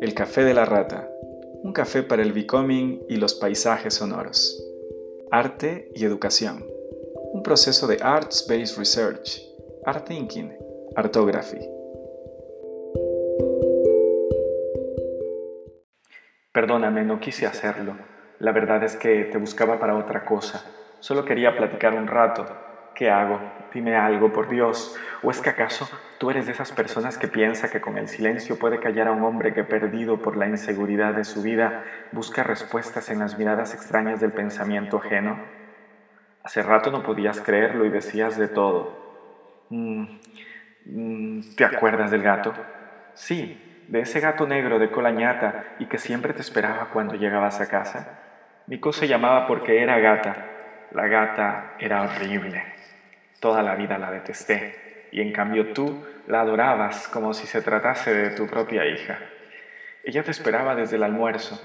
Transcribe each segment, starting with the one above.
El Café de la Rata, un café para el becoming y los paisajes sonoros. Arte y educación, un proceso de Arts-Based Research, Art Thinking, Artography. Perdóname, no quise hacerlo. La verdad es que te buscaba para otra cosa. Solo quería platicar un rato. ¿Qué hago? Dime algo, por Dios. ¿O es que acaso tú eres de esas personas que piensa que con el silencio puede callar a un hombre que perdido por la inseguridad de su vida busca respuestas en las miradas extrañas del pensamiento ajeno? Hace rato no podías creerlo y decías de todo. Mm, mm, ¿Te acuerdas del gato? Sí, de ese gato negro de cola ñata y que siempre te esperaba cuando llegabas a casa. Mico se llamaba porque era gata. La gata era horrible. Toda la vida la detesté y en cambio tú la adorabas como si se tratase de tu propia hija. Ella te esperaba desde el almuerzo.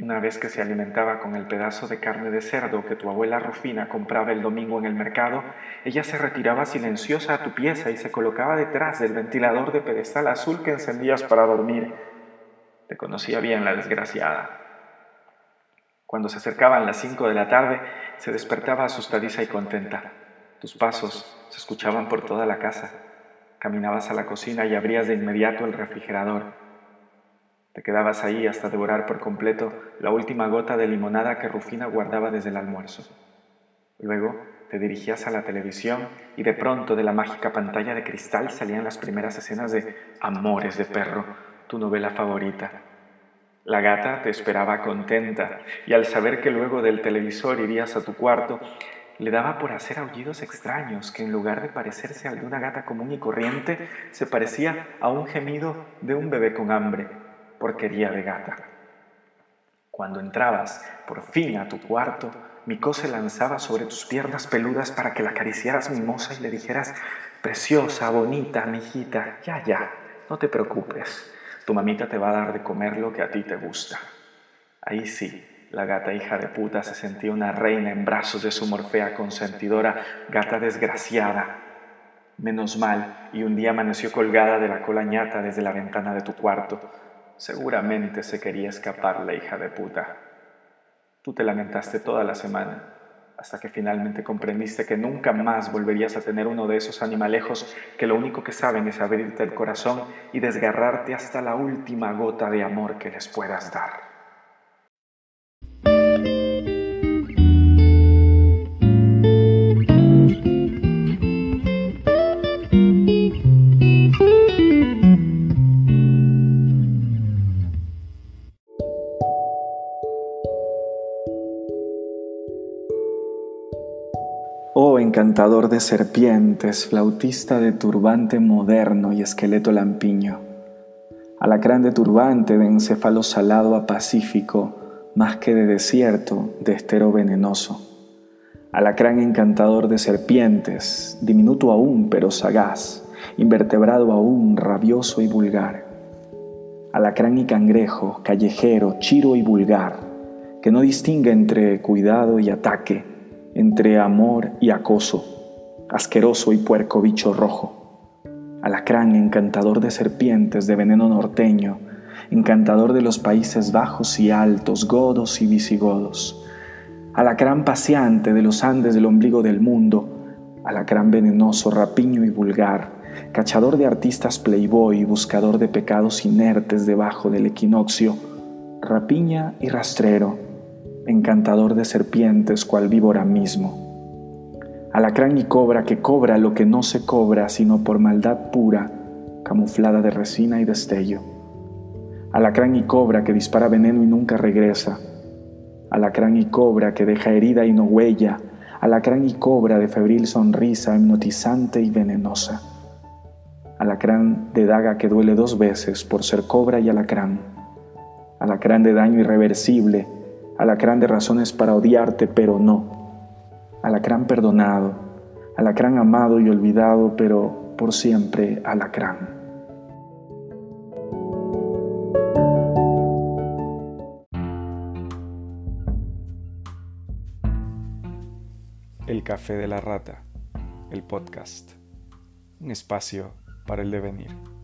Una vez que se alimentaba con el pedazo de carne de cerdo que tu abuela Rufina compraba el domingo en el mercado, ella se retiraba silenciosa a tu pieza y se colocaba detrás del ventilador de pedestal azul que encendías para dormir. Te conocía bien la desgraciada. Cuando se acercaban las cinco de la tarde, se despertaba asustadiza y contenta. Tus pasos se escuchaban por toda la casa. Caminabas a la cocina y abrías de inmediato el refrigerador. Te quedabas ahí hasta devorar por completo la última gota de limonada que Rufina guardaba desde el almuerzo. Luego te dirigías a la televisión y de pronto de la mágica pantalla de cristal salían las primeras escenas de Amores de Perro, tu novela favorita. La gata te esperaba contenta y al saber que luego del televisor irías a tu cuarto, le daba por hacer aullidos extraños que en lugar de parecerse al de una gata común y corriente, se parecía a un gemido de un bebé con hambre, porquería de gata. Cuando entrabas por fin a tu cuarto, Mico se lanzaba sobre tus piernas peludas para que la acariciaras mimosa y le dijeras, preciosa, bonita, mijita, ya, ya, no te preocupes, tu mamita te va a dar de comer lo que a ti te gusta. Ahí sí, la gata hija de puta se sentía una reina en brazos de su morfea consentidora, gata desgraciada. Menos mal, y un día amaneció colgada de la cola ñata desde la ventana de tu cuarto. Seguramente se quería escapar la hija de puta. Tú te lamentaste toda la semana, hasta que finalmente comprendiste que nunca más volverías a tener uno de esos animalejos que lo único que saben es abrirte el corazón y desgarrarte hasta la última gota de amor que les puedas dar. Oh encantador de serpientes, flautista de turbante moderno y esqueleto lampiño, alacrán de turbante de encéfalo salado a pacífico, más que de desierto, de estero venenoso. Alacrán encantador de serpientes, diminuto aún pero sagaz, invertebrado aún, rabioso y vulgar. Alacrán y cangrejo, callejero, chiro y vulgar, que no distingue entre cuidado y ataque, entre amor y acoso, asqueroso y puerco bicho rojo, alacrán encantador de serpientes de veneno norteño, encantador de los Países Bajos y Altos, godos y visigodos, alacrán paseante de los Andes del ombligo del mundo, alacrán venenoso, rapiño y vulgar, cachador de artistas playboy, buscador de pecados inertes debajo del equinoccio, rapiña y rastrero, encantador de serpientes cual víbora mismo. Alacrán y cobra que cobra lo que no se cobra sino por maldad pura, camuflada de resina y destello. Alacrán y cobra que dispara veneno y nunca regresa. Alacrán y cobra que deja herida y no huella. Alacrán y cobra de febril sonrisa hipnotizante y venenosa. Alacrán de daga que duele dos veces por ser cobra y alacrán. Alacrán de daño irreversible alacrán de razones para odiarte, pero no. Alacrán perdonado, alacrán amado y olvidado, pero por siempre alacrán. El Café de la Rata, el podcast, un espacio para el devenir.